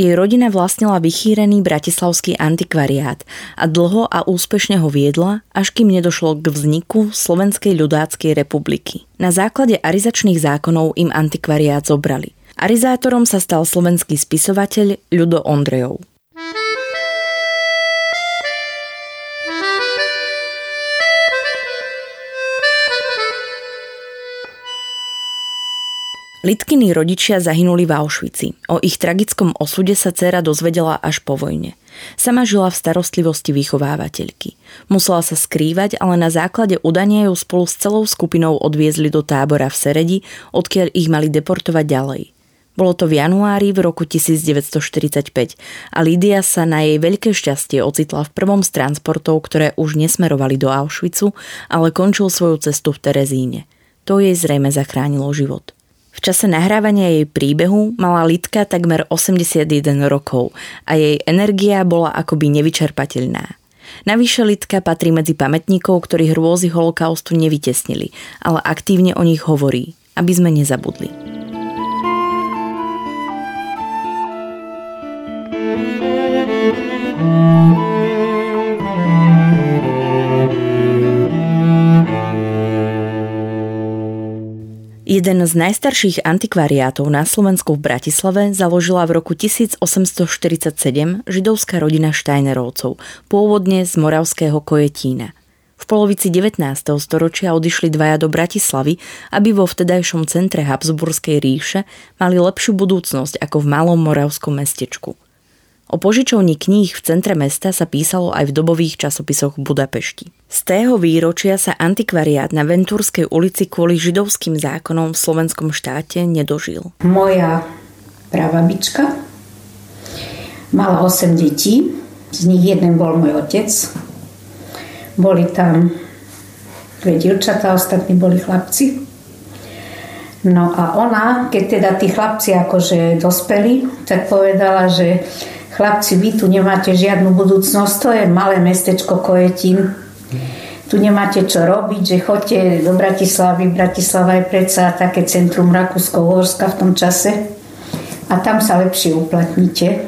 jej rodina vlastnila vychýrený bratislavský antikvariát a dlho a úspešne ho viedla, až kým nedošlo k vzniku Slovenskej ľudáckej republiky. Na základe arizačných zákonov im antikvariát zobrali. Arizátorom sa stal slovenský spisovateľ Ľudo Ondrejov. Litkiny rodičia zahynuli v Auschwitzi. O ich tragickom osude sa dcera dozvedela až po vojne. Sama žila v starostlivosti vychovávateľky. Musela sa skrývať, ale na základe udania ju spolu s celou skupinou odviezli do tábora v Seredi, odkiaľ ich mali deportovať ďalej. Bolo to v januári v roku 1945 a Lídia sa na jej veľké šťastie ocitla v prvom z transportov, ktoré už nesmerovali do Auschwitzu, ale končil svoju cestu v Terezíne. To jej zrejme zachránilo život. V čase nahrávania jej príbehu mala Litka takmer 81 rokov a jej energia bola akoby nevyčerpateľná. Navyše Litka patrí medzi pamätníkov, ktorí hrôzy holokaustu nevytesnili, ale aktívne o nich hovorí, aby sme nezabudli. Jeden z najstarších antikvariátov na Slovensku v Bratislave založila v roku 1847 židovská rodina Štajnerovcov, pôvodne z moravského Kojetína. V polovici 19. storočia odišli dvaja do Bratislavy, aby vo vtedajšom centre Habsburskej ríše mali lepšiu budúcnosť ako v malom moravskom mestečku – O požičovni kníh v centre mesta sa písalo aj v dobových časopisoch v Budapešti. Z tého výročia sa antikvariát na Ventúrskej ulici kvôli židovským zákonom v slovenskom štáte nedožil. Moja prababička mala 8 detí, z nich jeden bol môj otec. Boli tam dve dievčatá, ostatní boli chlapci. No a ona, keď teda tí chlapci akože dospeli, tak povedala, že chlapci, vy tu nemáte žiadnu budúcnosť, to je malé mestečko Kojetín. Tu nemáte čo robiť, že chodte do Bratislavy. Bratislava je predsa také centrum Rakúsko-Uhorska v tom čase. A tam sa lepšie uplatníte.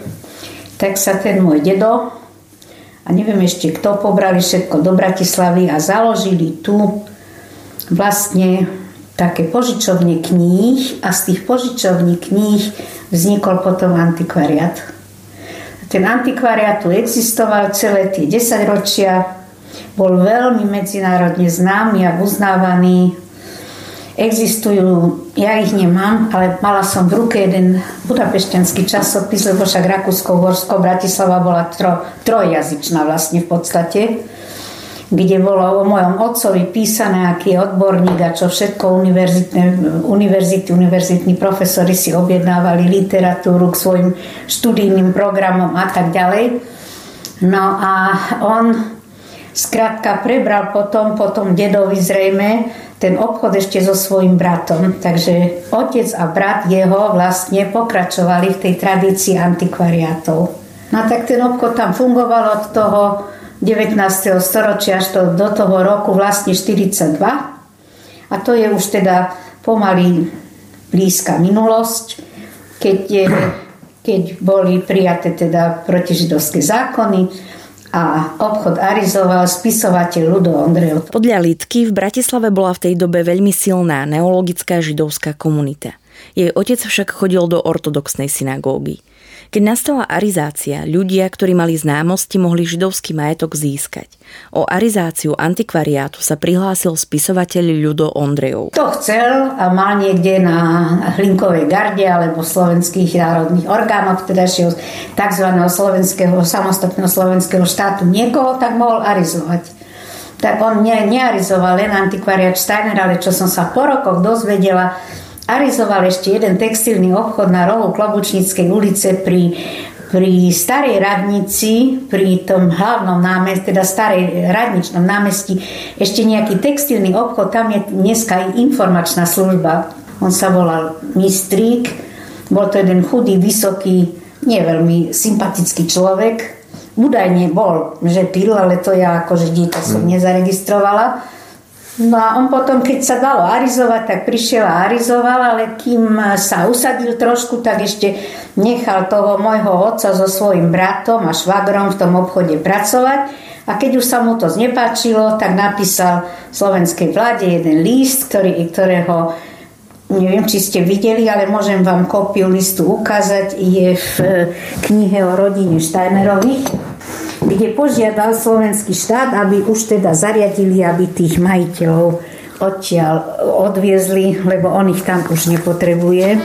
Tak sa ten môj dedo a neviem ešte kto pobrali všetko do Bratislavy a založili tu vlastne také požičovne kníh a z tých požičovní kníh vznikol potom antikvariat. Ten antikvariát tu existoval celé tie 10 ročia, bol veľmi medzinárodne známy a uznávaný. Existujú, ja ich nemám, ale mala som v ruke jeden budapešťanský časopis, lebo však Rakúsko-Horsko, Bratislava bola tro, trojjazyčná vlastne v podstate kde bolo o mojom otcovi písané, aký je odborník a čo všetko univerzity, univerzitní profesori si objednávali literatúru k svojim študijným programom a tak ďalej. No a on skrátka prebral potom, potom dedovi zrejme ten obchod ešte so svojím bratom. Takže otec a brat jeho vlastne pokračovali v tej tradícii antikvariátov. No tak ten obchod tam fungoval od toho 19. storočia až to, do toho roku vlastne 42. A to je už teda pomaly blízka minulosť, keď, je, keď boli prijaté teda protižidovské zákony a obchod arizoval spisovateľ Ludo Ondrejov. Podľa Lidky v Bratislave bola v tej dobe veľmi silná neologická židovská komunita. Jej otec však chodil do ortodoxnej synagógy. Keď nastala arizácia, ľudia, ktorí mali známosti, mohli židovský majetok získať. O arizáciu antikvariátu sa prihlásil spisovateľ Ľudo Ondrejov. To chcel a mal niekde na Hlinkovej garde alebo slovenských národných orgánoch vtedajšieho tzv. slovenského, samostatného slovenského štátu niekoho, tak mohol arizovať. Tak on ne, nearizoval len antikvariát Steiner, ale čo som sa po rokoch dozvedela, arizoval ešte jeden textilný obchod na rohu Klobučníckej ulice pri, pri starej radnici, pri tom hlavnom námestí, teda starej radničnom námestí, ešte nejaký textilný obchod, tam je dneska informačná služba. On sa volal Mistrík, bol to jeden chudý, vysoký, nie veľmi sympatický človek. Údajne bol, že pil, ale to ja akože dieťa som mm. nezaregistrovala. No a on potom, keď sa dalo arizovať, tak prišiel a arizoval, ale kým sa usadil trošku, tak ešte nechal toho môjho otca so svojím bratom a švagrom v tom obchode pracovať. A keď už sa mu to znepáčilo, tak napísal slovenskej vláde jeden list, ktorý, ktorého neviem, či ste videli, ale môžem vám kópiu listu ukázať. Je v knihe o rodine Steinerových kde požiadal slovenský štát, aby už teda zariadili, aby tých majiteľov odtiaľ odviezli, lebo on ich tam už nepotrebuje.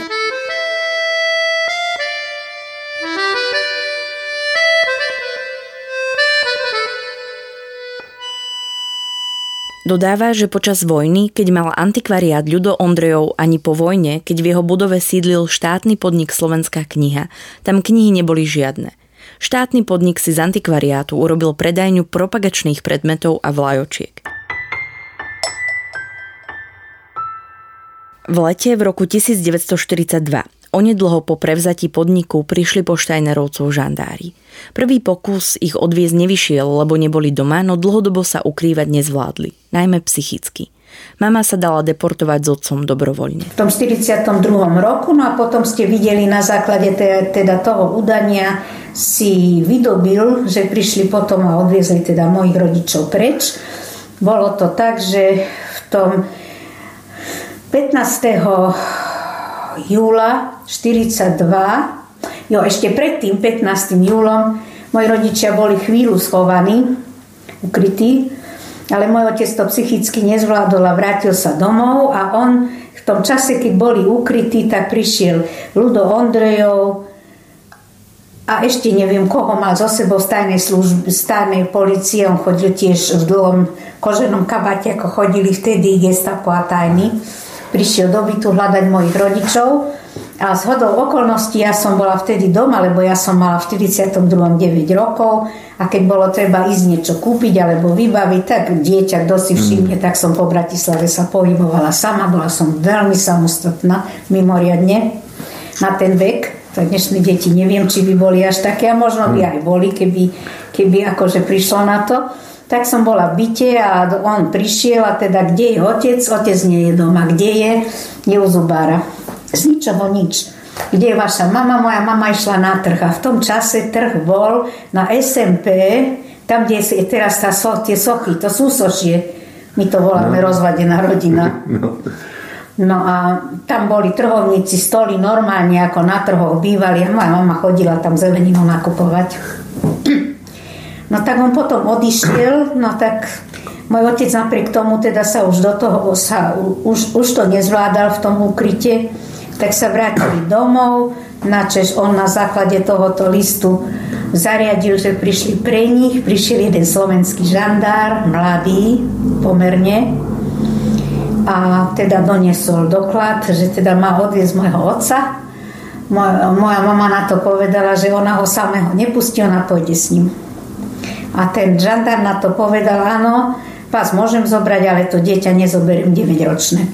Dodáva, že počas vojny, keď mal antikvariát Ľudo Ondrejov ani po vojne, keď v jeho budove sídlil štátny podnik Slovenská kniha, tam knihy neboli žiadne. Štátny podnik si z antikvariátu urobil predajňu propagačných predmetov a vlajočiek. V lete v roku 1942 Onedlho po prevzatí podniku prišli po Štajnerovcov žandári. Prvý pokus ich odviezť nevyšiel, lebo neboli doma, no dlhodobo sa ukrývať nezvládli, najmä psychicky. Mama sa dala deportovať s otcom dobrovoľne. V tom 42. roku, no a potom ste videli na základe teda toho udania si vydobil, že prišli potom a odviezli teda mojich rodičov preč. Bolo to tak, že v tom 15. júla 42, jo ešte pred tým 15. júlom, moji rodičia boli chvíľu schovaní, ukrytí, ale môj otec to psychicky nezvládol a vrátil sa domov a on v tom čase, keď boli ukrytí, tak prišiel Ludo Ondrejov a ešte neviem, koho mal zo sebou z tajnej služby, z tajnej policie. On chodil tiež v dlhom koženom kabate, ako chodili vtedy gestapo a tajny. Prišiel do bytu hľadať mojich rodičov a z hodou okolností ja som bola vtedy doma, lebo ja som mala v 42. 9 rokov a keď bolo treba ísť niečo kúpiť alebo vybaviť, tak dieťa, kto si všimne, mm. tak som po Bratislave sa pohybovala sama, bola som veľmi samostatná, mimoriadne na ten vek. To dnešné deti neviem, či by boli až také a možno by mm. aj boli, keby, keby akože prišlo na to. Tak som bola v byte a on prišiel a teda kde je otec? Otec nie je doma. Kde je? Je u zubára. Z ničoho nič kde je vaša mama? Moja mama išla na trh a v tom čase trh bol na SMP, tam, kde je teraz tá so, tie sochy, to sú sošie. My to voláme no. rozvadená rodina. No. no a tam boli trhovníci, stoly normálne ako na trhoch bývali a moja mama chodila tam zeleninu nakupovať. No tak on potom odišiel, no tak môj otec napriek tomu teda sa už do toho, sa, už, už to nezvládal v tom ukryte tak sa vrátili domov, načež on na základe tohoto listu zariadil, že prišli pre nich, prišiel jeden slovenský žandár, mladý pomerne, a teda doniesol doklad, že teda má odviezť môjho otca. Moja, moja mama na to povedala, že ona ho samého nepustí, ona pôjde s ním. A ten žandár na to povedal, áno, vás môžem zobrať, ale to dieťa nezoberiem 9 ročné.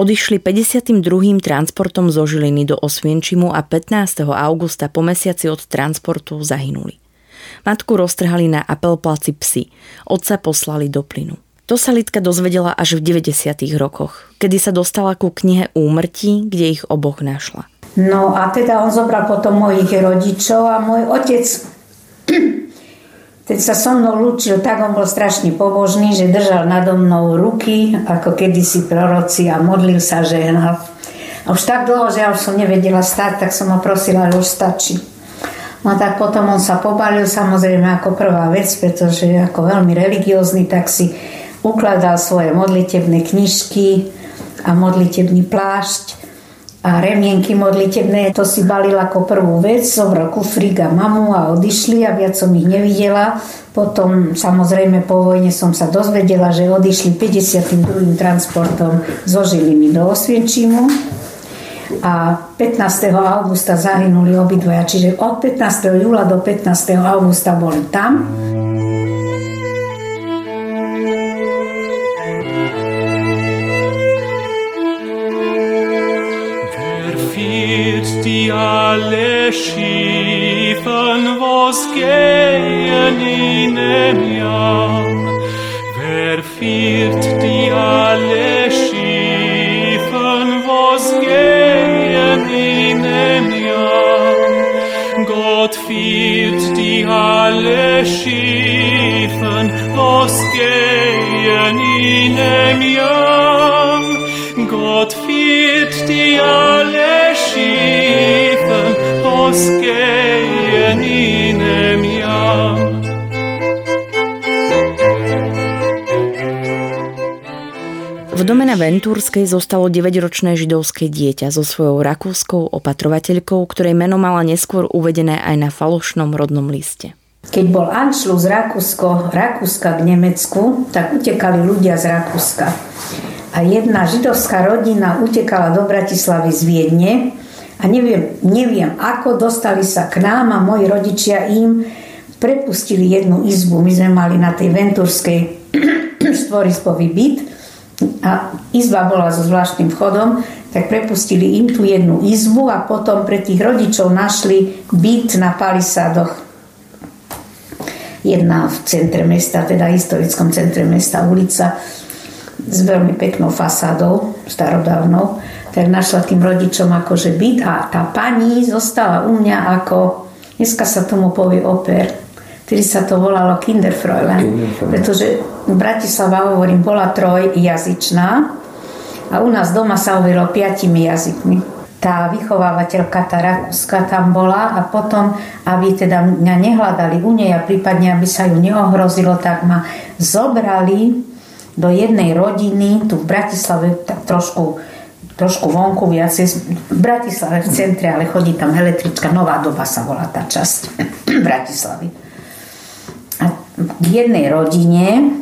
Odišli 52. transportom zo Žiliny do Osvienčimu a 15. augusta po mesiaci od transportu zahynuli. Matku roztrhali na apelplaci psi, otca poslali do plynu. To sa Lidka dozvedela až v 90. rokoch, kedy sa dostala ku knihe Úmrtí, kde ich oboch našla. No a teda on zobral potom mojich rodičov a môj otec Keď sa so mnou lúčil, tak on bol strašne pobožný, že držal nado mnou ruky, ako kedysi proroci a modlil sa, žehnal. A už tak dlho, že ja už som nevedela stať, tak som ho prosila, že už stačí. No tak potom on sa pobalil samozrejme ako prvá vec, pretože ako veľmi religiózny, tak si ukladal svoje modlitebné knižky a modlitebný plášť a remienky modlitebné, to si balil ako prvú vec, zobral kufrík a mamu a odišli a viac som ich nevidela. Potom samozrejme po vojne som sa dozvedela, že odišli 52. transportom zo Žiliny do Osvienčimu a 15. augusta zahynuli obidvoja, čiže od 15. júla do 15. augusta boli tam. Ventúrskej zostalo 9-ročné židovské dieťa so svojou rakúskou opatrovateľkou, ktorej meno mala neskôr uvedené aj na falošnom rodnom liste. Keď bol Anšlus Rakúsko, Rakúska k Nemecku, tak utekali ľudia z Rakúska. A jedna židovská rodina utekala do Bratislavy z Viedne a neviem, neviem ako dostali sa k nám a moji rodičia im prepustili jednu izbu. My sme mali na tej Ventúrskej štvorispový byt a izba bola so zvláštnym vchodom, tak prepustili im tú jednu izbu a potom pre tých rodičov našli byt na palisádoch. Jedna v centre mesta, teda historickom centre mesta, ulica s veľmi peknou fasádou, starodávnou, tak našla tým rodičom akože byt a tá pani zostala u mňa ako, dneska sa tomu povie oper, vtedy sa to volalo Kinderfräulein, pretože Bratislava, hovorím, bola trojjazyčná a u nás doma sa hovorilo piatimi jazykmi. Tá vychovávateľka, tá Rakúska tam bola a potom, aby teda mňa nehľadali u nej a prípadne, aby sa ju neohrozilo, tak ma zobrali do jednej rodiny tu v Bratislave, tak trošku trošku vonku viacej, v Bratislave v centre, ale chodí tam električka, Nová doba sa volá tá časť Bratislavy v jednej rodine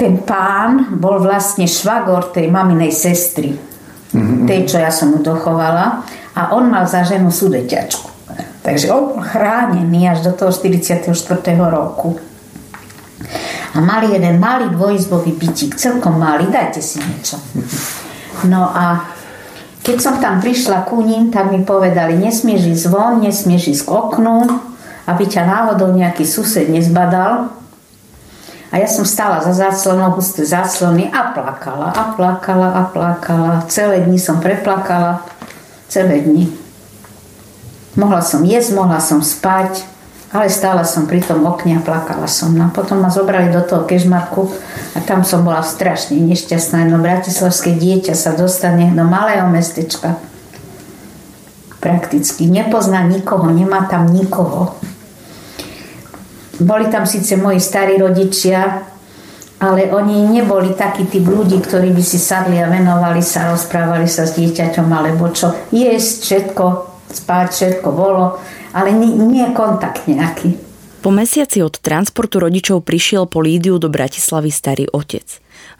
ten pán bol vlastne švagor tej maminej sestry. Mm-hmm. Tej, čo ja som mu dochovala. A on mal za ženu sudeťačku. Takže on bol chránený až do toho 44. roku. A mali jeden malý dvojizbový bytík, celkom malý, dajte si niečo. No a keď som tam prišla ku ním, tak mi povedali, nesmieš ísť von, nesmieš ísť k oknu, aby ťa náhodou nejaký sused nezbadal. A ja som stála za záclonou, husté záclony a plakala, a plakala, a plakala. Celé dni som preplakala, celé dni. Mohla som jesť, mohla som spať, ale stála som pri tom okne a plakala som. No a potom ma zobrali do toho kežmarku a tam som bola strašne nešťastná. No bratislavské dieťa sa dostane do malého mestečka. Prakticky. Nepozná nikoho, nemá tam nikoho. Boli tam síce moji starí rodičia, ale oni neboli takí typ ľudí, ktorí by si sadli a venovali sa, rozprávali sa s dieťaťom alebo čo. Jesť všetko, spať všetko bolo, ale nie, nie kontakt nejaký. Po mesiaci od transportu rodičov prišiel po Lídiu do Bratislavy starý otec.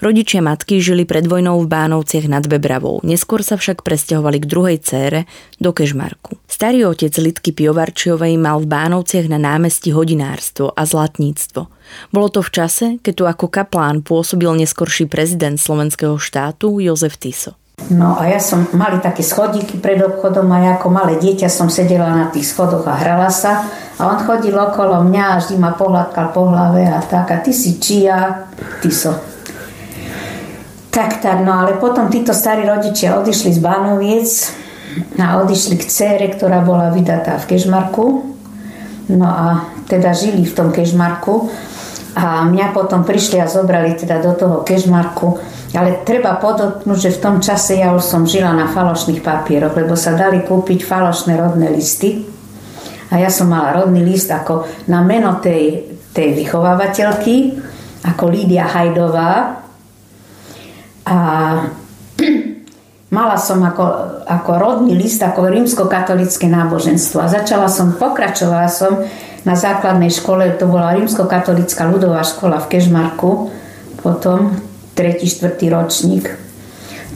Rodičia matky žili pred vojnou v Bánovciach nad Bebravou, neskôr sa však presťahovali k druhej cére do Kežmarku. Starý otec Lidky Piovarčiovej mal v Bánovciach na námestí hodinárstvo a zlatníctvo. Bolo to v čase, keď tu ako kaplán pôsobil neskorší prezident slovenského štátu Jozef Tiso. No a ja som, mali také schodíky pred obchodom a ja ako malé dieťa som sedela na tých schodoch a hrala sa a on chodil okolo mňa a vždy ma pohľadkal po hlave a tak a ty si čia, ty so. Tak, tak, no ale potom títo starí rodičia odišli z Bánoviec a odišli k cére, ktorá bola vydatá v Kežmarku. No a teda žili v tom Kežmarku a mňa potom prišli a zobrali teda do toho Kežmarku. Ale treba podotknúť, že v tom čase ja už som žila na falošných papieroch, lebo sa dali kúpiť falošné rodné listy. A ja som mala rodný list ako na meno tej, tej vychovávateľky, ako Lídia Hajdová. A mala som ako, ako rodný list, ako rímsko-katolické náboženstvo. A začala som, pokračovala som na základnej škole, to bola rímsko-katolická ľudová škola v Kežmarku, potom tretí, štvrtý ročník.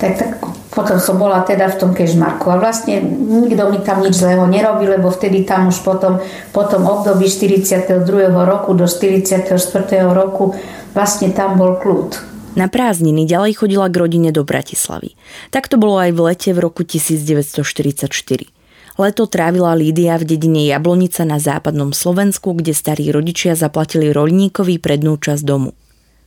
Tak, tak potom som bola teda v tom Kežmarku a vlastne nikto mi tam nič zlého nerobil, lebo vtedy tam už potom, potom období 42. roku do 44. roku vlastne tam bol kľud. Na prázdniny ďalej chodila k rodine do Bratislavy. Tak to bolo aj v lete v roku 1944. Leto trávila Lídia v dedine Jablonica na západnom Slovensku, kde starí rodičia zaplatili roľníkovi prednú časť domu.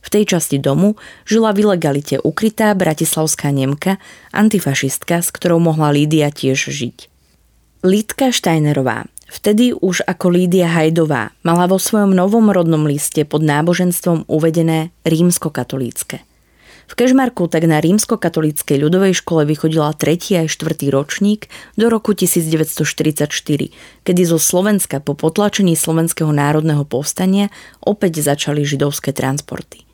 V tej časti domu žila v ilegalite ukrytá bratislavská Nemka, antifašistka, s ktorou mohla Lídia tiež žiť. Lídka Štajnerová, vtedy už ako Lídia Hajdová, mala vo svojom novom rodnom liste pod náboženstvom uvedené rímskokatolícke. V Kežmarku tak na rímsko-katolíckej ľudovej škole vychodila tretí aj štvrtý ročník do roku 1944, kedy zo Slovenska po potlačení Slovenského národného povstania opäť začali židovské transporty.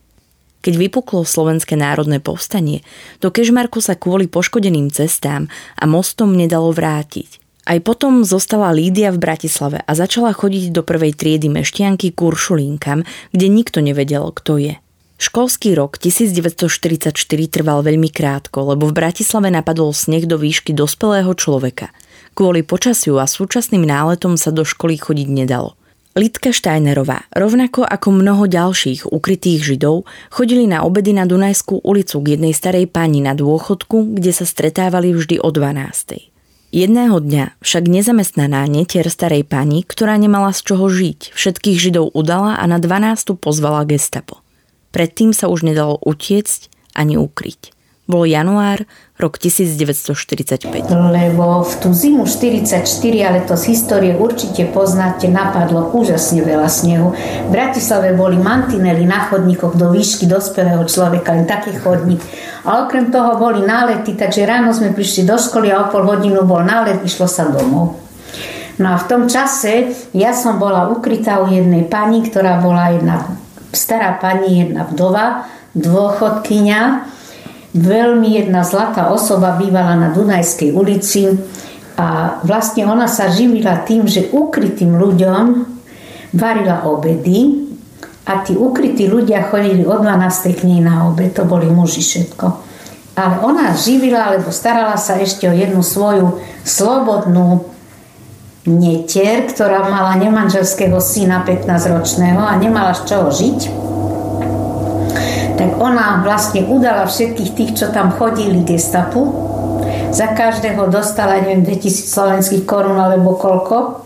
Keď vypuklo Slovenské národné povstanie, do Kežmarku sa kvôli poškodeným cestám a mostom nedalo vrátiť. Aj potom zostala Lídia v Bratislave a začala chodiť do prvej triedy meštianky Kuršulínkam, kde nikto nevedel, kto je. Školský rok 1944 trval veľmi krátko, lebo v Bratislave napadol sneh do výšky dospelého človeka. Kvôli počasiu a súčasným náletom sa do školy chodiť nedalo. Lidka Štajnerová, rovnako ako mnoho ďalších ukrytých židov, chodili na obedy na Dunajskú ulicu k jednej starej pani na dôchodku, kde sa stretávali vždy o 12. Jedného dňa však nezamestnaná netier starej pani, ktorá nemala z čoho žiť, všetkých židov udala a na 12. pozvala gestapo. Predtým sa už nedalo utiecť ani ukryť. Bol január, rok 1945. Lebo v tú zimu 44, ale to z histórie určite poznáte, napadlo úžasne veľa snehu. V Bratislave boli mantinely na chodníkoch do výšky dospelého človeka, len taký chodník. A okrem toho boli nálety, takže ráno sme prišli do školy a o pol hodinu bol nálet, išlo sa domov. No a v tom čase ja som bola ukrytá u jednej pani, ktorá bola jedna stará pani, jedna vdova, dôchodkyňa, veľmi jedna zlatá osoba bývala na Dunajskej ulici a vlastne ona sa živila tým, že ukrytým ľuďom varila obedy a tí ukrytí ľudia chodili od 12. k nej na obed, to boli muži všetko. Ale ona živila, alebo starala sa ešte o jednu svoju slobodnú netier, ktorá mala nemanželského syna 15-ročného a nemala z čoho žiť, tak ona vlastne udala všetkých tých, čo tam chodili gestapu. Za každého dostala, neviem, 2000 slovenských korún alebo koľko.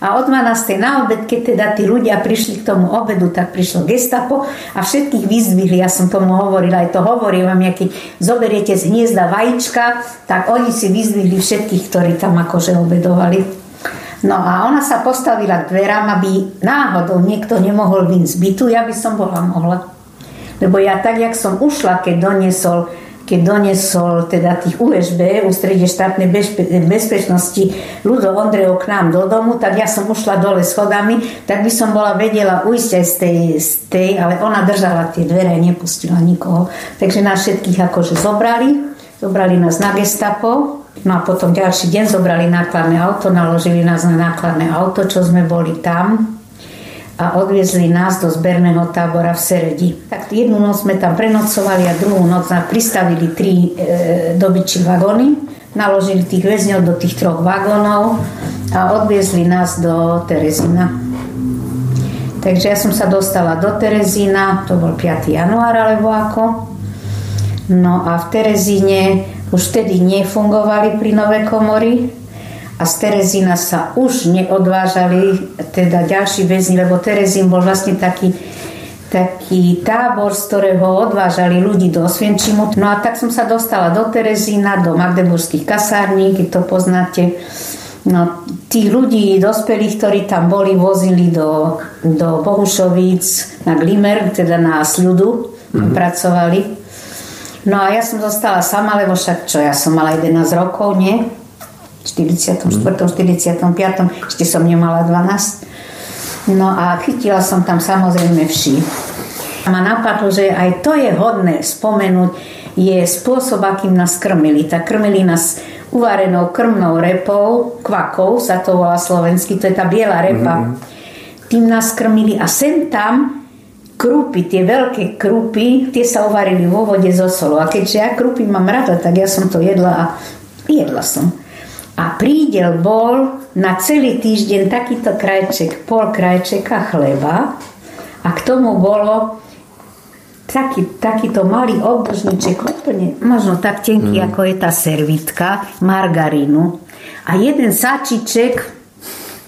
A od 12. na obed, keď teda tí ľudia prišli k tomu obedu, tak prišlo gestapo a všetkých vyzdvihli. Ja som tomu hovorila, aj to hovorím vám, ja keď zoberiete z hniezda vajíčka, tak oni si vyzdvihli všetkých, ktorí tam akože obedovali. No a ona sa postavila k dverám, aby náhodou niekto nemohol byť z bytu, ja by som bola mohla. Lebo ja tak, jak som ušla, keď doniesol keď doniesol teda tých USB, ústredie štátnej bezpečnosti, Ludo Ondrejov k nám do domu, tak ja som ušla dole schodami, tak by som bola vedela ujsť aj z tej, z tej ale ona držala tie dvere a nepustila nikoho. Takže nás všetkých akože zobrali, zobrali nás na gestapo, No a potom ďalší deň zobrali nákladné auto, naložili nás na nákladné auto, čo sme boli tam a odviezli nás do zberného tábora v Seredi. Tak jednu noc sme tam prenocovali a druhú noc nám pristavili tri e, dobyčí vagóny, naložili tých väzňov do tých troch vagónov a odviezli nás do Terezína. Takže ja som sa dostala do Terezína, to bol 5. január alebo ako. No a v Terezíne už vtedy nefungovali plynové komory a z Terezína sa už neodvážali teda ďalší väzni, lebo Terezín bol vlastne taký, taký tábor, z ktorého odvážali ľudí do Osvienčimu. No a tak som sa dostala do Terezína, do Magdeburských kasární, keď to poznáte. No, tých ľudí, dospelých, ktorí tam boli, vozili do, do Bohušovíc na Glimer, teda na Sľudu, mm-hmm. pracovali. No a ja som zostala sama, lebo však čo, ja som mala 11 rokov, nie? V 44. Mm. 45. ešte som nemala 12. No a chytila som tam samozrejme vši. Ma napadlo, že aj to je hodné spomenúť, je spôsob, akým nás krmili. Tak krmili nás uvarenou krmnou repou, kvakou sa to volá slovensky, to je tá biela repa. Mm-hmm. Tým nás krmili a sem tam krúpy, tie veľké krúpy, tie sa uvarili vo vode zo solu. A keďže ja krúpy mám rada, tak ja som to jedla a jedla som. A prídel bol na celý týždeň takýto krajček, pol krajčeka chleba a k tomu bolo taký, takýto malý obdržníček, úplne možno tak tenký, mm. ako je tá servitka, margarínu a jeden sáčiček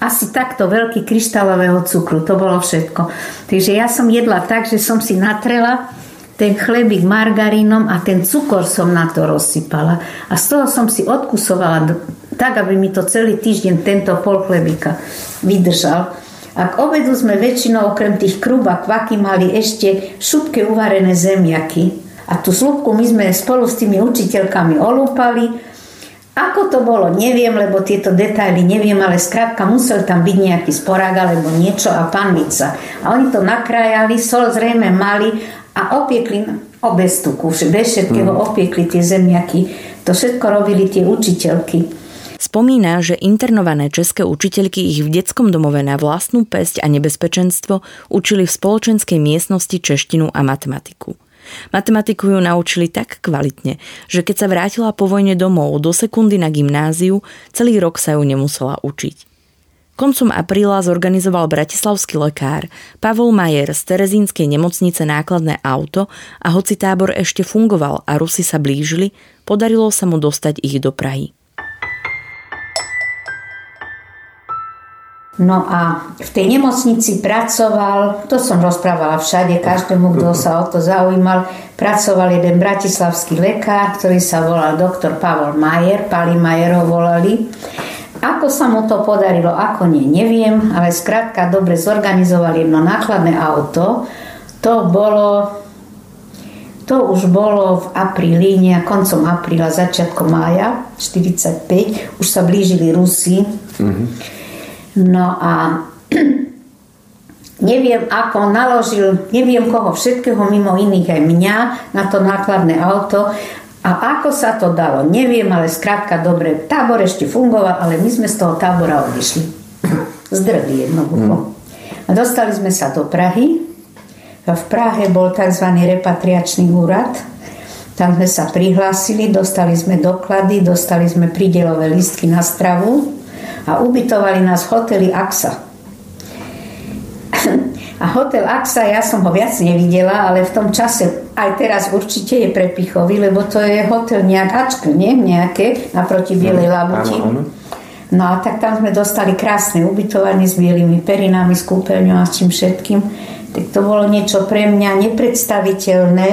asi takto veľký kryštálového cukru. To bolo všetko. Takže ja som jedla tak, že som si natrela ten chlebík margarínom a ten cukor som na to rozsypala. A z toho som si odkusovala tak, aby mi to celý týždeň tento pol chlebíka vydržal. A k obedu sme väčšinou okrem tých krúb a kvaky mali ešte šupke uvarené zemiaky. A tú slupku my sme spolu s tými učiteľkami olúpali ako to bolo, neviem, lebo tieto detaily neviem, ale skrátka musel tam byť nejaký sporák alebo niečo a panvica. A oni to nakrájali, sol zrejme mali a opiekli obe stuku, bez všetkého mm. opiekli tie zemiaky. To všetko robili tie učiteľky. Spomína, že internované české učiteľky ich v detskom domove na vlastnú pesť a nebezpečenstvo učili v spoločenskej miestnosti češtinu a matematiku. Matematiku ju naučili tak kvalitne, že keď sa vrátila po vojne domov do sekundy na gymnáziu, celý rok sa ju nemusela učiť. Koncom apríla zorganizoval bratislavský lekár Pavol Majer z Terezínskej nemocnice nákladné auto a hoci tábor ešte fungoval a Rusy sa blížili, podarilo sa mu dostať ich do Prahy. No a v tej nemocnici pracoval, to som rozprávala všade, každému, kto sa o to zaujímal, pracoval jeden bratislavský lekár, ktorý sa volal doktor Pavol Majer, Pali Majer ho volali. Ako sa mu to podarilo, ako nie, neviem, ale skrátka dobre zorganizovali jedno nákladné auto. To bolo, to už bolo v apríli, koncom apríla, začiatkom mája, 45, už sa blížili Rusi. Mm-hmm No a neviem, ako naložil, neviem koho všetkého, mimo iných aj mňa, na to nákladné auto. A ako sa to dalo, neviem, ale skrátka dobre, tábor ešte fungoval, ale my sme z toho tábora odišli. Zdrli jednoducho. Mm. A dostali sme sa do Prahy. V Prahe bol tzv. repatriačný úrad. Tam sme sa prihlásili, dostali sme doklady, dostali sme prídelové listky na stravu a ubytovali nás v hoteli AXA. A hotel AXA, ja som ho viac nevidela, ale v tom čase aj teraz určite je prepichový, lebo to je hotel nejak Ačko, nie? Nejaké, naproti Bielej Labuti. No a tak tam sme dostali krásne ubytovanie s bielými perinami, s kúpeľňou a s čím všetkým. Tak to bolo niečo pre mňa nepredstaviteľné,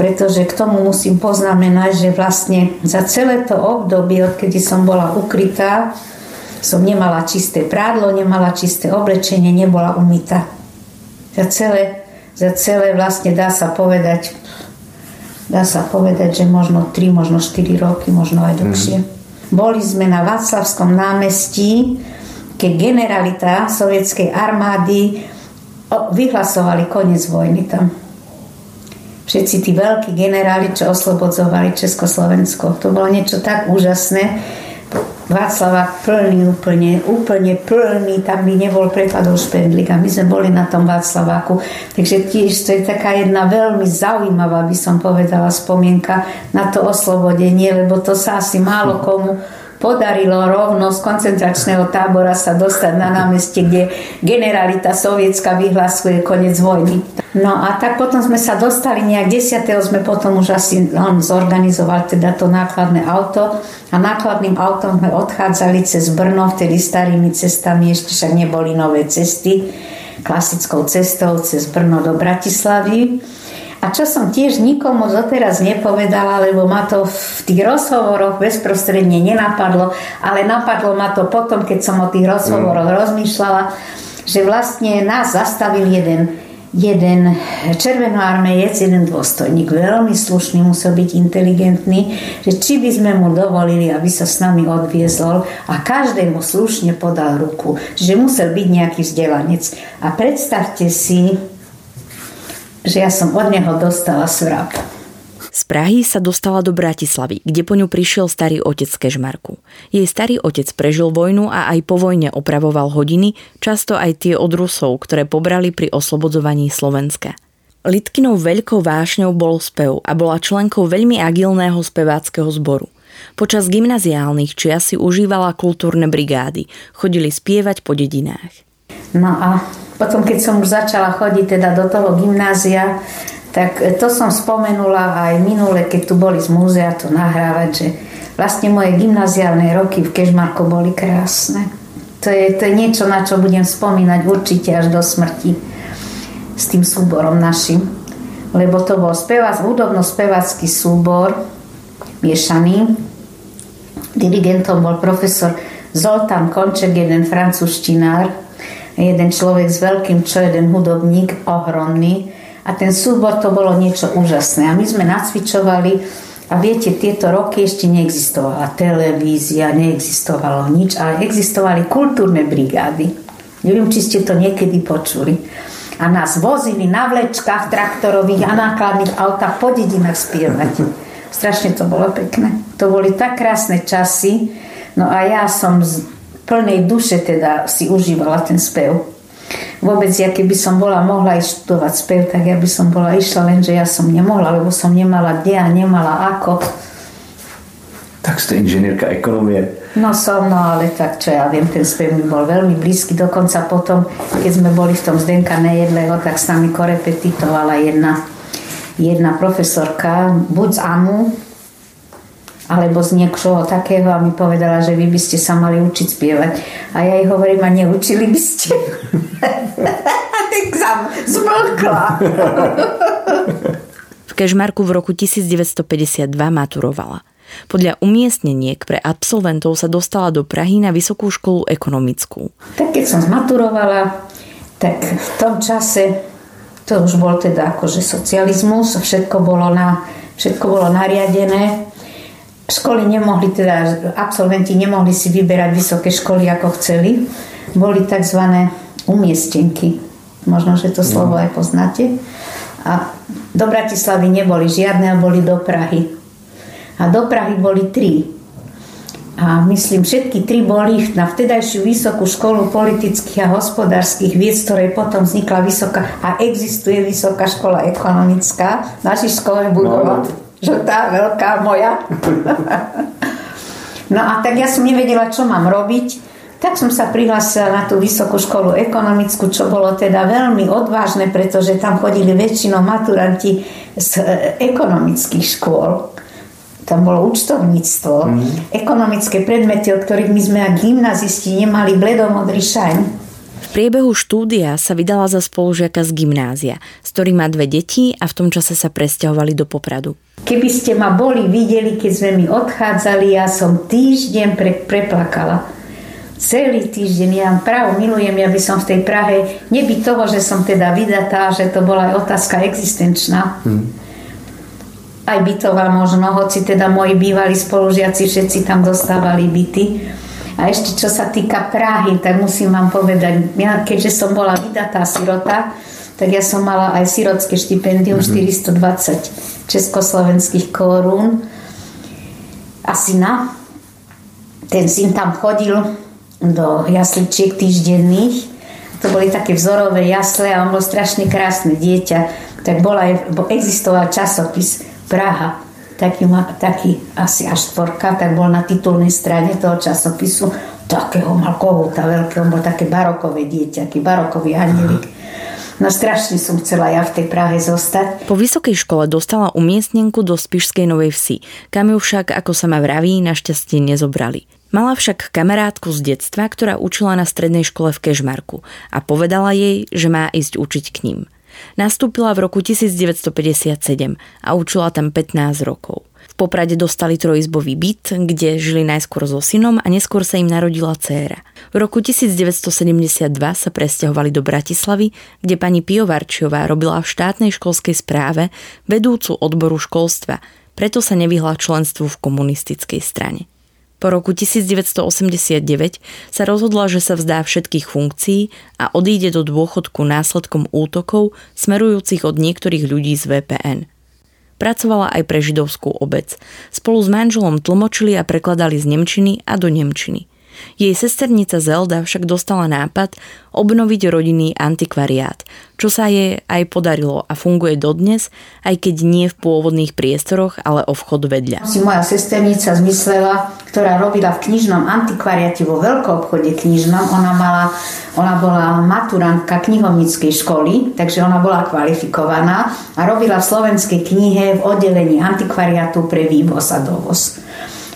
pretože k tomu musím poznamenať, že vlastne za celé to obdobie, odkedy som bola ukrytá, som nemala čisté prádlo, nemala čisté oblečenie, nebola umytá. Za celé, za celé vlastne dá sa povedať, dá sa povedať, že možno 3, možno 4 roky, možno aj dlhšie. Mm. Boli sme na Václavskom námestí, keď generalita sovietskej armády vyhlasovali koniec vojny tam všetci tí veľkí generáli, čo oslobodzovali Československo. To bolo niečo tak úžasné. Václavák plný úplne, úplne plný, tam by nebol prekladov špendlík a my sme boli na tom Václaváku. Takže tiež to je taká jedna veľmi zaujímavá, by som povedala, spomienka na to oslobodenie, lebo to sa asi málo komu podarilo rovno z koncentračného tábora sa dostať na námestie, kde generalita sovietská vyhlasuje koniec vojny. No a tak potom sme sa dostali nejak 10. sme potom už asi on zorganizoval teda to nákladné auto a nákladným autom sme odchádzali cez Brno, vtedy starými cestami, ešte však neboli nové cesty, klasickou cestou cez Brno do Bratislavy. A čo som tiež nikomu doteraz nepovedala, lebo ma to v tých rozhovoroch bezprostredne nenapadlo, ale napadlo ma to potom, keď som o tých rozhovoroch mm. rozmýšľala, že vlastne nás zastavil jeden, jeden červenoarmejec, jeden dôstojník, veľmi slušný, musel byť inteligentný, že či by sme mu dovolili, aby sa s nami odviezol a každému slušne podal ruku, že musel byť nejaký vzdelanec. A predstavte si, že ja som od neho dostala svrap. Z Prahy sa dostala do Bratislavy, kde po ňu prišiel starý otec Kežmarku. Jej starý otec prežil vojnu a aj po vojne opravoval hodiny, často aj tie od Rusov, ktoré pobrali pri oslobodzovaní Slovenska. Litkinou veľkou vášňou bol spev a bola členkou veľmi agilného speváckého zboru. Počas gymnaziálnych čias si užívala kultúrne brigády, chodili spievať po dedinách. No a potom, keď som už začala chodiť teda do toho gymnázia, tak to som spomenula aj minule, keď tu boli z múzea to nahrávať, že vlastne moje gymnaziálne roky v Kežmarku boli krásne. To je, to je niečo, na čo budem spomínať určite až do smrti s tým súborom našim. Lebo to bol spevac, hudobno-spevacký súbor miešaný. Dirigentom bol profesor Zoltán Konček, jeden francúzštinár, jeden človek s veľkým, čo jeden hudobník, ohromný. A ten súbor to bolo niečo úžasné. A my sme nacvičovali a viete, tieto roky ešte neexistovala televízia, neexistovalo nič, ale existovali kultúrne brigády. Neviem, či ste to niekedy počuli. A nás vozili na vlečkách traktorových a nákladných autách po dedinách spievať. Strašne to bolo pekné. To boli tak krásne časy. No a ja som plnej duše teda si užívala ten spev. Vôbec, ja keby som bola mohla ísť študovať spev, tak ja by som bola išla, lenže ja som nemohla, lebo som nemala kde a nemala ako. Tak ste inžinierka ekonomie. No som, no ale tak čo ja viem, ten spev mi bol veľmi blízky. Dokonca potom, keď sme boli v tom Zdenka Nejedlého, tak s nami korepetitovala jedna, jedna profesorka, buď z AMU, alebo z niečoho takého a mi povedala, že vy by ste sa mali učiť spievať. A ja jej hovorím, a neučili by ste? tak som zmlkla. v Kežmarku v roku 1952 maturovala. Podľa umiestneniek pre absolventov sa dostala do Prahy na Vysokú školu ekonomickú. Tak keď som zmaturovala, tak v tom čase to už bol teda akože socializmus, všetko bolo, na, všetko bolo nariadené Školy nemohli, teda absolventi nemohli si vyberať vysoké školy ako chceli. Boli tzv. umiestenky. Možno, že to slovo no. aj poznáte. A do Bratislavy neboli žiadne, a boli do Prahy. A do Prahy boli tri. A myslím, všetky tri boli na vtedajšiu vysokú školu politických a hospodárskych vied, z ktorej potom vznikla vysoká a existuje vysoká škola ekonomická. Naši škole budova. No, žltá, veľká moja. no a tak ja som nevedela, čo mám robiť. Tak som sa prihlásila na tú vysokú školu ekonomickú, čo bolo teda veľmi odvážne, pretože tam chodili väčšinou maturanti z e, ekonomických škôl. Tam bolo účtovníctvo, mm. ekonomické predmety, o ktorých my sme ako gymnazisti nemali bledomodrý šajn priebehu štúdia sa vydala za spolužiaka z gymnázia, s ktorým má dve deti a v tom čase sa presťahovali do Popradu. Keby ste ma boli videli, keď sme mi odchádzali, ja som týždeň pre, preplakala. Celý týždeň, ja právo milujem, ja by som v tej Prahe, nebyť toho, že som teda vydatá, že to bola aj otázka existenčná. Hmm. Aj bytová možno, hoci teda moji bývalí spolužiaci všetci tam dostávali byty a ešte čo sa týka Prahy, tak musím vám povedať, ja, keďže som bola vydatá sirota, tak ja som mala aj sirotské štipendium mm-hmm. 420 československých korún a syna. Ten syn tam chodil do jasličiek týždenných. To boli také vzorové jasle a on bol strašne krásne dieťa. Tak bola, existoval časopis Praha taký, taký asi až štvorka, tak bol na titulnej strane toho časopisu. Takého mal kohúta veľkého, on bol také barokové dieťa, taký barokový anielik. No strašne som chcela ja v tej Prahe zostať. Po vysokej škole dostala umiestnenku do Spišskej Novej Vsi, kam ju však, ako sa ma vraví, našťastie nezobrali. Mala však kamarátku z detstva, ktorá učila na strednej škole v Kežmarku a povedala jej, že má ísť učiť k ním. Nastúpila v roku 1957 a učila tam 15 rokov. Poprade dostali trojizbový byt, kde žili najskôr so synom a neskôr sa im narodila dcéra. V roku 1972 sa presťahovali do Bratislavy, kde pani Piovarčiová robila v štátnej školskej správe vedúcu odboru školstva, preto sa nevyhla členstvu v komunistickej strane. Po roku 1989 sa rozhodla, že sa vzdá všetkých funkcií a odíde do dôchodku následkom útokov smerujúcich od niektorých ľudí z VPN. Pracovala aj pre židovskú obec. Spolu s manželom tlmočili a prekladali z Nemčiny a do Nemčiny. Jej sesternica Zelda však dostala nápad obnoviť rodinný antikvariát, čo sa jej aj podarilo a funguje dodnes, aj keď nie v pôvodných priestoroch, ale o vchod vedľa. Si moja sesternica zmyslela, ktorá robila v knižnom antikvariate vo veľkoobchode knižnom, ona, mala, ona bola maturantka knihovnickej školy, takže ona bola kvalifikovaná a robila v slovenskej knihe v oddelení antikvariatu pre vývoz a dovoz.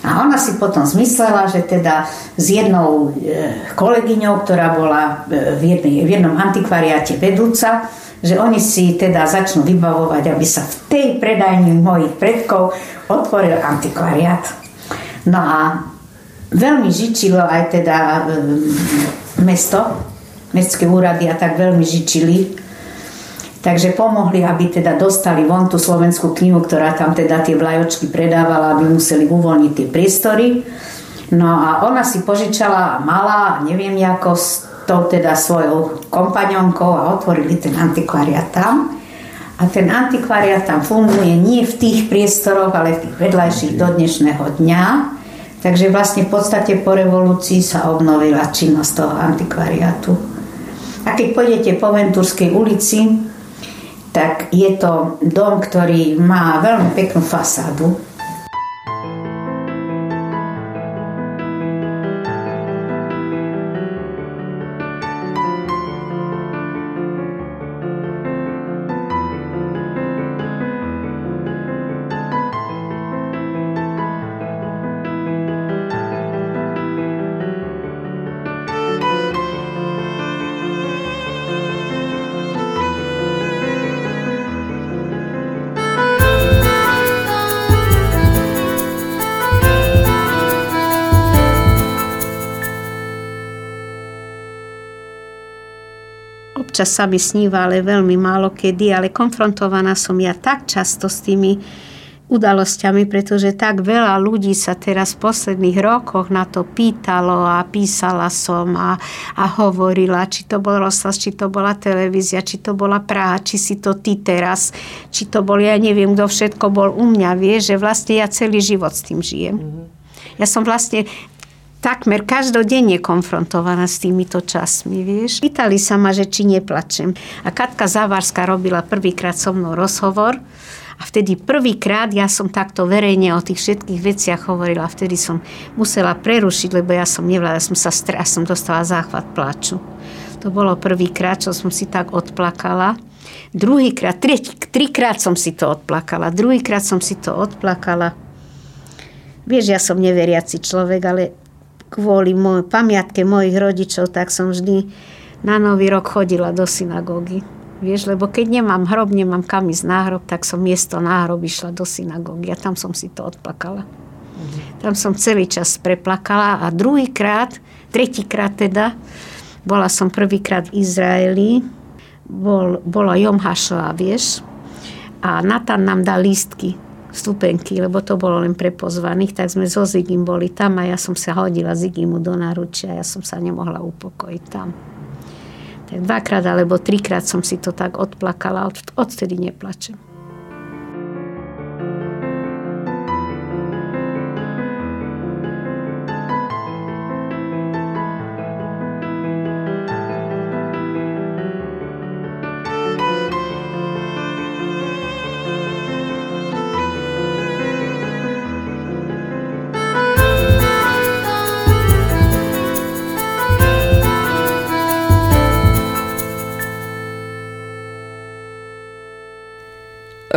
A ona si potom zmyslela, že teda s jednou e, kolegyňou, ktorá bola e, v, jednej, v jednom antikvariáte vedúca, že oni si teda začnú vybavovať, aby sa v tej predajni mojich predkov otvoril antikvariát. No a veľmi žičilo aj teda e, mesto, mestské úrady a tak veľmi žičili Takže pomohli, aby teda dostali von tú slovenskú knihu, ktorá tam teda tie vlajočky predávala, aby museli uvoľniť tie priestory. No a ona si požičala, mala, neviem ako, s tou teda svojou kompanionkou a otvorili ten antikvariat tam. A ten antikvariat tam funguje nie v tých priestoroch, ale v tých vedľajších do dnešného dňa. Takže vlastne v podstate po revolúcii sa obnovila činnosť toho antikvariatu. A keď pôjdete po Ventúrskej ulici, tak je to dom, ktorý má veľmi peknú fasádu, občas sa mi sníva, ale veľmi málo kedy, ale konfrontovaná som ja tak často s tými udalosťami, pretože tak veľa ľudí sa teraz v posledných rokoch na to pýtalo a písala som a, a hovorila, či to bol rozhlas, či to bola televízia, či to bola Praha, či si to ty teraz, či to bol, ja neviem, kto všetko bol u mňa, vieš, že vlastne ja celý život s tým žijem. Mm-hmm. Ja som vlastne takmer každodenne konfrontovaná s týmito časmi, vieš. Pýtali sa ma, že či neplačem. A Katka Zavárska robila prvýkrát so mnou rozhovor a vtedy prvýkrát ja som takto verejne o tých všetkých veciach hovorila. Vtedy som musela prerušiť, lebo ja som nevládala, som sa stra, som dostala záchvat plaču. To bolo prvýkrát, čo som si tak odplakala. Druhýkrát, trikrát som si to odplakala. Druhýkrát som si to odplakala. Vieš, ja som neveriaci človek, ale kvôli môj, pamiatke mojich rodičov, tak som vždy na Nový rok chodila do synagógy. Vieš, lebo keď nemám hrob, nemám kam ísť na hrob, tak som miesto na hrob išla do synagógy a tam som si to odplakala. Mhm. Tam som celý čas preplakala a druhýkrát, tretíkrát teda, bola som prvýkrát v Izraeli, bol, bola Jom Hašová, vieš, a Natan nám dal lístky vstupenky, lebo to bolo len pre pozvaných, tak sme so Zigim boli tam a ja som sa hodila Zigimu do náručia ja som sa nemohla upokojiť tam. Tak dvakrát alebo trikrát som si to tak odplakala, od, odtedy neplačem.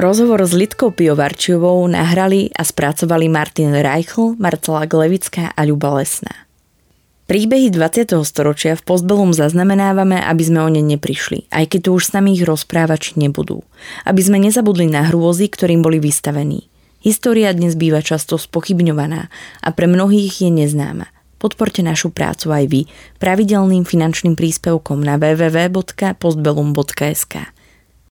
Rozhovor s Lidkou Pivovarčiovou nahrali a spracovali Martin Reichl, Marcela Glevická a Ľuba Lesná. Príbehy 20. storočia v Postbelum zaznamenávame, aby sme o ne neprišli, aj keď tu už s nami ich rozprávači nebudú. Aby sme nezabudli na hrôzy, ktorým boli vystavení. História dnes býva často spochybňovaná a pre mnohých je neznáma. Podporte našu prácu aj vy pravidelným finančným príspevkom na www.postbellum.sk.